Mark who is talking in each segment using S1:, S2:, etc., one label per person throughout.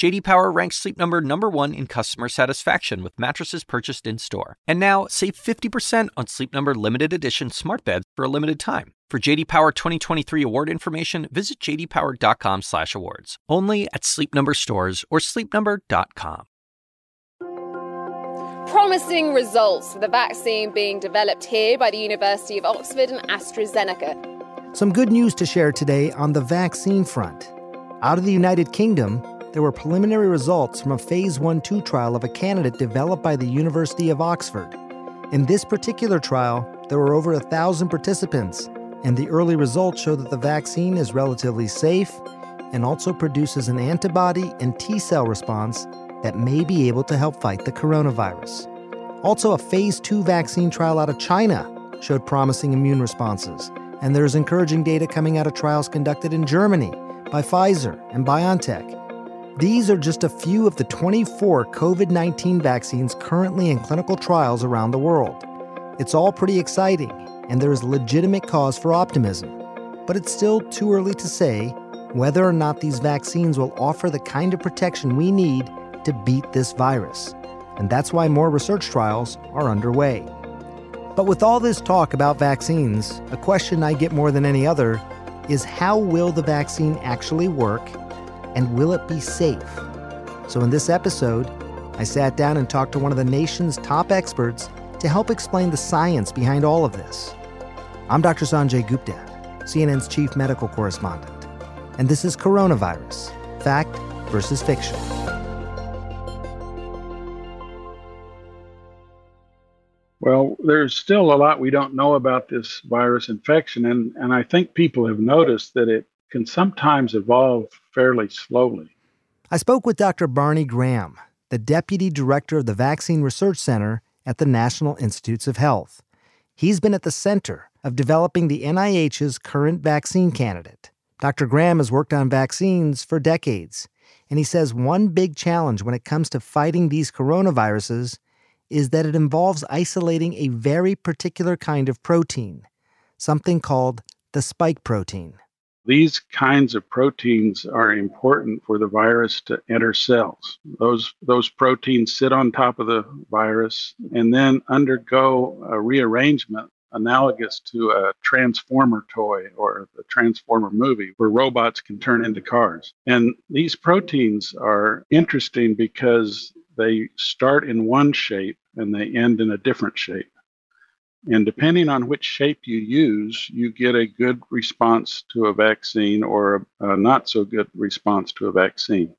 S1: JD Power ranks Sleep Number number 1 in customer satisfaction with mattresses purchased in-store. And now, save 50% on Sleep Number limited edition smart beds for a limited time. For JD Power 2023 award information, visit jdpower.com/awards. Only at Sleep Number stores or sleepnumber.com.
S2: Promising results for the vaccine being developed here by the University of Oxford and AstraZeneca.
S3: Some good news to share today on the vaccine front. Out of the United Kingdom, there were preliminary results from a phase 1-2 trial of a candidate developed by the University of Oxford. In this particular trial, there were over a thousand participants and the early results show that the vaccine is relatively safe and also produces an antibody and T cell response that may be able to help fight the coronavirus. Also, a phase 2 vaccine trial out of China showed promising immune responses, and there's encouraging data coming out of trials conducted in Germany by Pfizer and BioNTech. These are just a few of the 24 COVID 19 vaccines currently in clinical trials around the world. It's all pretty exciting, and there is legitimate cause for optimism. But it's still too early to say whether or not these vaccines will offer the kind of protection we need to beat this virus. And that's why more research trials are underway. But with all this talk about vaccines, a question I get more than any other is how will the vaccine actually work and will it be safe? So in this episode, I sat down and talked to one of the nation's top experts to help explain the science behind all of this. I'm Dr. Sanjay Gupta, CNN's chief medical correspondent, and this is Coronavirus Fact versus Fiction.
S4: Well, there's still a lot we don't know about this virus infection, and, and I think people have noticed that it can sometimes evolve fairly slowly.
S3: I spoke with Dr. Barney Graham, the deputy director of the Vaccine Research Center at the National Institutes of Health. He's been at the center of developing the NIH's current vaccine candidate. Dr. Graham has worked on vaccines for decades, and he says one big challenge when it comes to fighting these coronaviruses is that it involves isolating a very particular kind of protein, something called the spike protein.
S4: These kinds of proteins are important for the virus to enter cells. Those, those proteins sit on top of the virus and then undergo a rearrangement analogous to a transformer toy or the transformer movie where robots can turn into cars and these proteins are interesting because they start in one shape and they end in a different shape and depending on which shape you use you get a good response to a vaccine or a, a not so good response to a vaccine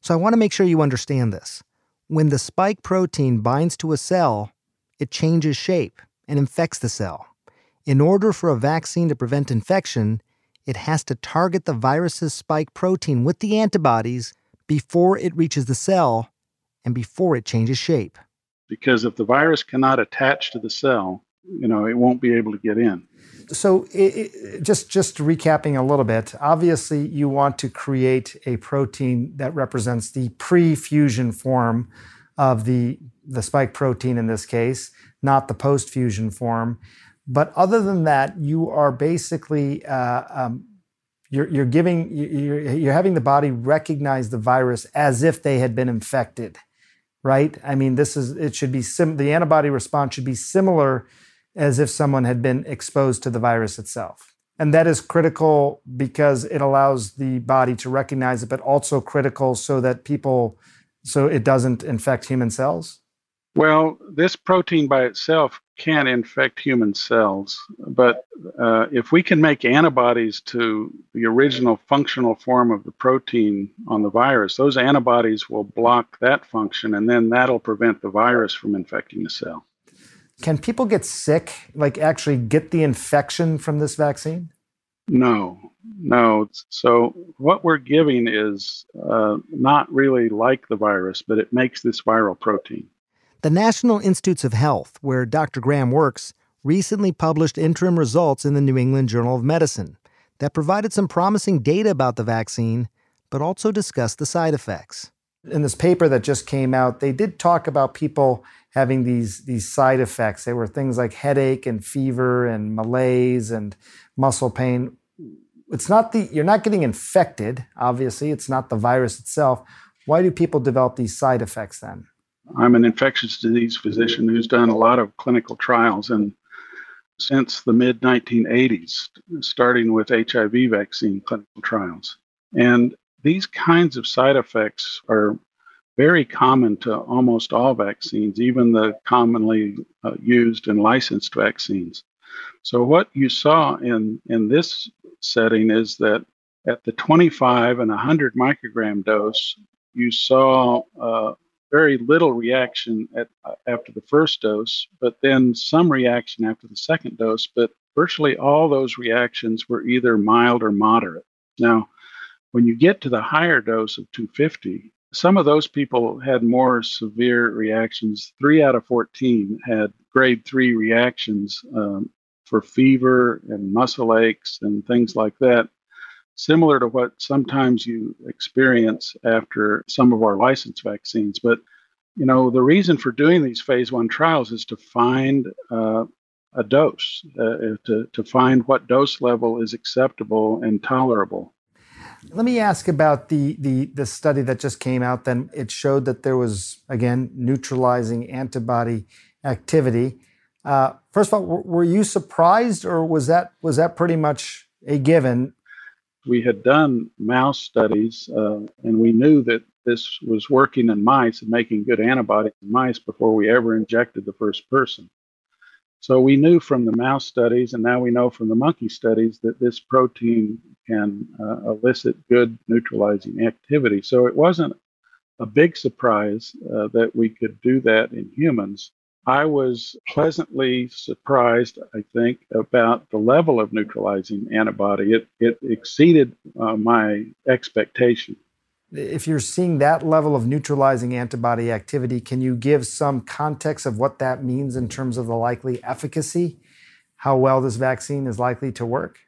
S3: so i want to make sure you understand this when the spike protein binds to a cell it changes shape and infects the cell. In order for a vaccine to prevent infection, it has to target the virus's spike protein with the antibodies before it reaches the cell and before it changes shape.
S4: Because if the virus cannot attach to the cell, you know, it won't be able to get in.
S3: So, it, it, just just recapping a little bit, obviously, you want to create a protein that represents the pre-fusion form of the the spike protein in this case, not the post fusion form. But other than that, you are basically uh, um, you're, you're giving you're, you're having the body recognize the virus as if they had been infected, right? I mean, this is it should be sim- the antibody response should be similar as if someone had been exposed to the virus itself. And that is critical because it allows the body to recognize it, but also critical so that people, so it doesn't infect human cells.
S4: Well, this protein by itself can infect human cells, but uh, if we can make antibodies to the original functional form of the protein on the virus, those antibodies will block that function, and then that'll prevent the virus from infecting the cell.
S3: Can people get sick, like actually get the infection from this vaccine?
S4: No, no. So, what we're giving is uh, not really like the virus, but it makes this viral protein.
S3: The National Institutes of Health, where Dr. Graham works, recently published interim results in the New England Journal of Medicine that provided some promising data about the vaccine, but also discussed the side effects.
S5: In this paper that just came out, they did talk about people having these, these side effects. They were things like headache and fever and malaise and muscle pain. It's not the, you're not getting infected, obviously, it's not the virus itself. Why do people develop these side effects then?
S4: I'm an infectious disease physician who's done a lot of clinical trials, and since the mid 1980s, starting with HIV vaccine clinical trials. And these kinds of side effects are very common to almost all vaccines, even the commonly uh, used and licensed vaccines. So, what you saw in, in this setting is that at the 25 and 100 microgram dose, you saw uh, very little reaction at, uh, after the first dose, but then some reaction after the second dose. But virtually all those reactions were either mild or moderate. Now, when you get to the higher dose of 250, some of those people had more severe reactions. Three out of 14 had grade three reactions um, for fever and muscle aches and things like that similar to what sometimes you experience after some of our licensed vaccines. But you know, the reason for doing these phase one trials is to find uh, a dose, uh, to, to find what dose level is acceptable and tolerable.
S5: Let me ask about the, the, the study that just came out. Then it showed that there was, again, neutralizing antibody activity. Uh, first of all, were you surprised, or was that was that pretty much a given?
S4: we had done mouse studies uh, and we knew that this was working in mice and making good antibodies in mice before we ever injected the first person. So we knew from the mouse studies, and now we know from the monkey studies, that this protein can uh, elicit good neutralizing activity. So it wasn't a big surprise uh, that we could do that in humans. I was pleasantly surprised, I think, about the level of neutralizing antibody. It, it exceeded uh, my expectation.
S5: If you're seeing that level of neutralizing antibody activity, can you give some context of what that means in terms of the likely efficacy? How well this vaccine is likely to work?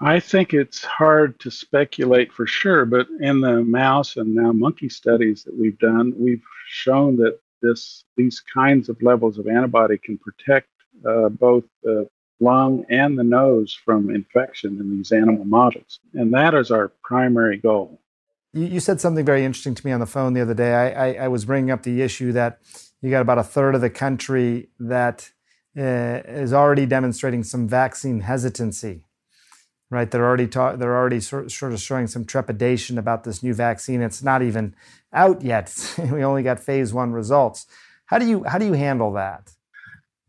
S4: I think it's hard to speculate for sure, but in the mouse and now monkey studies that we've done, we've shown that this these kinds of levels of antibody can protect uh, both the lung and the nose from infection in these animal models, and that is our primary goal.
S5: You, you said something very interesting to me on the phone the other day. I, I, I, was bringing up the issue that you got about a third of the country that uh, is already demonstrating some vaccine hesitancy right? They're already ta- they're already sort, of showing some trepidation about this new vaccine. It's not even out yet. we only got phase one results. How do you how do you handle that?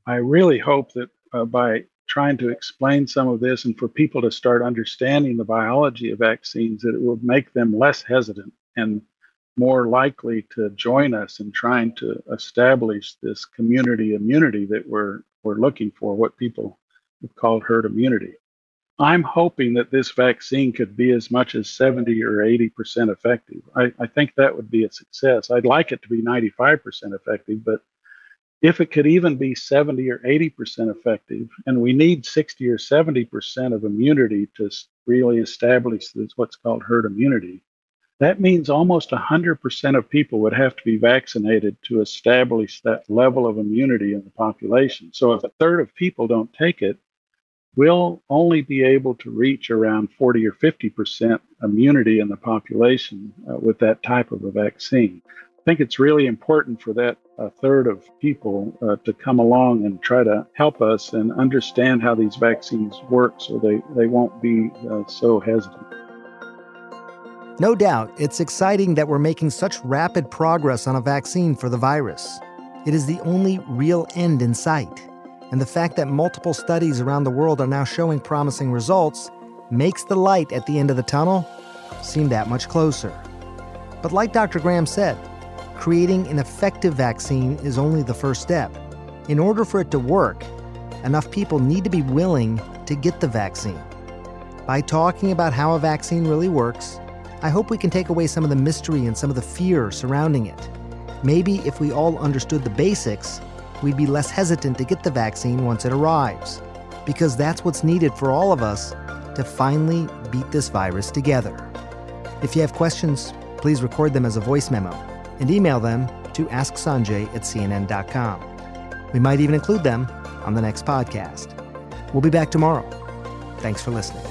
S4: I really hope that uh, by trying to explain some of this and for people to start understanding the biology of vaccines, that it will make them less hesitant and more likely to join us in trying to establish this community immunity that we're we're looking for, what people have called herd immunity. I'm hoping that this vaccine could be as much as 70 or 80% effective. I, I, think that would be a success. I'd like it to be 95% effective, but if it could even be 70 or 80% effective, and we need 60 or 70% of immunity to really establish this, what's called herd immunity, that means almost 100% of people would have to be vaccinated to establish that level of immunity in the population. So if a third of people don't take it, we'll only be able to reach around 40 or 50% immunity in the population uh, with that type of a vaccine. I think it's really important for that uh, third of people uh, to come along and try to help us and understand how these vaccines work so they, they won't be uh, so hesitant.
S3: No doubt, it's exciting that we're making such rapid progress on a vaccine for the virus. It is the only real end in sight and the fact that multiple studies around the world are now showing promising results makes the light at the end of the tunnel seem that much closer. But like Dr. Graham said, creating an effective vaccine is only the first step. In order for it to work, enough people need to be willing to get the vaccine. By talking about how a vaccine really works, I hope we can take away some of the mystery and some of the fear surrounding it. Maybe if we all understood the basics, we'd be less hesitant to get the vaccine once it arrives. Because that's what's needed for all of us to finally beat this virus together. If you have questions, please record them as a voice memo and email them to asksanjay at cnn.com. We might even include them on the next podcast. We'll be back tomorrow. Thanks for listening.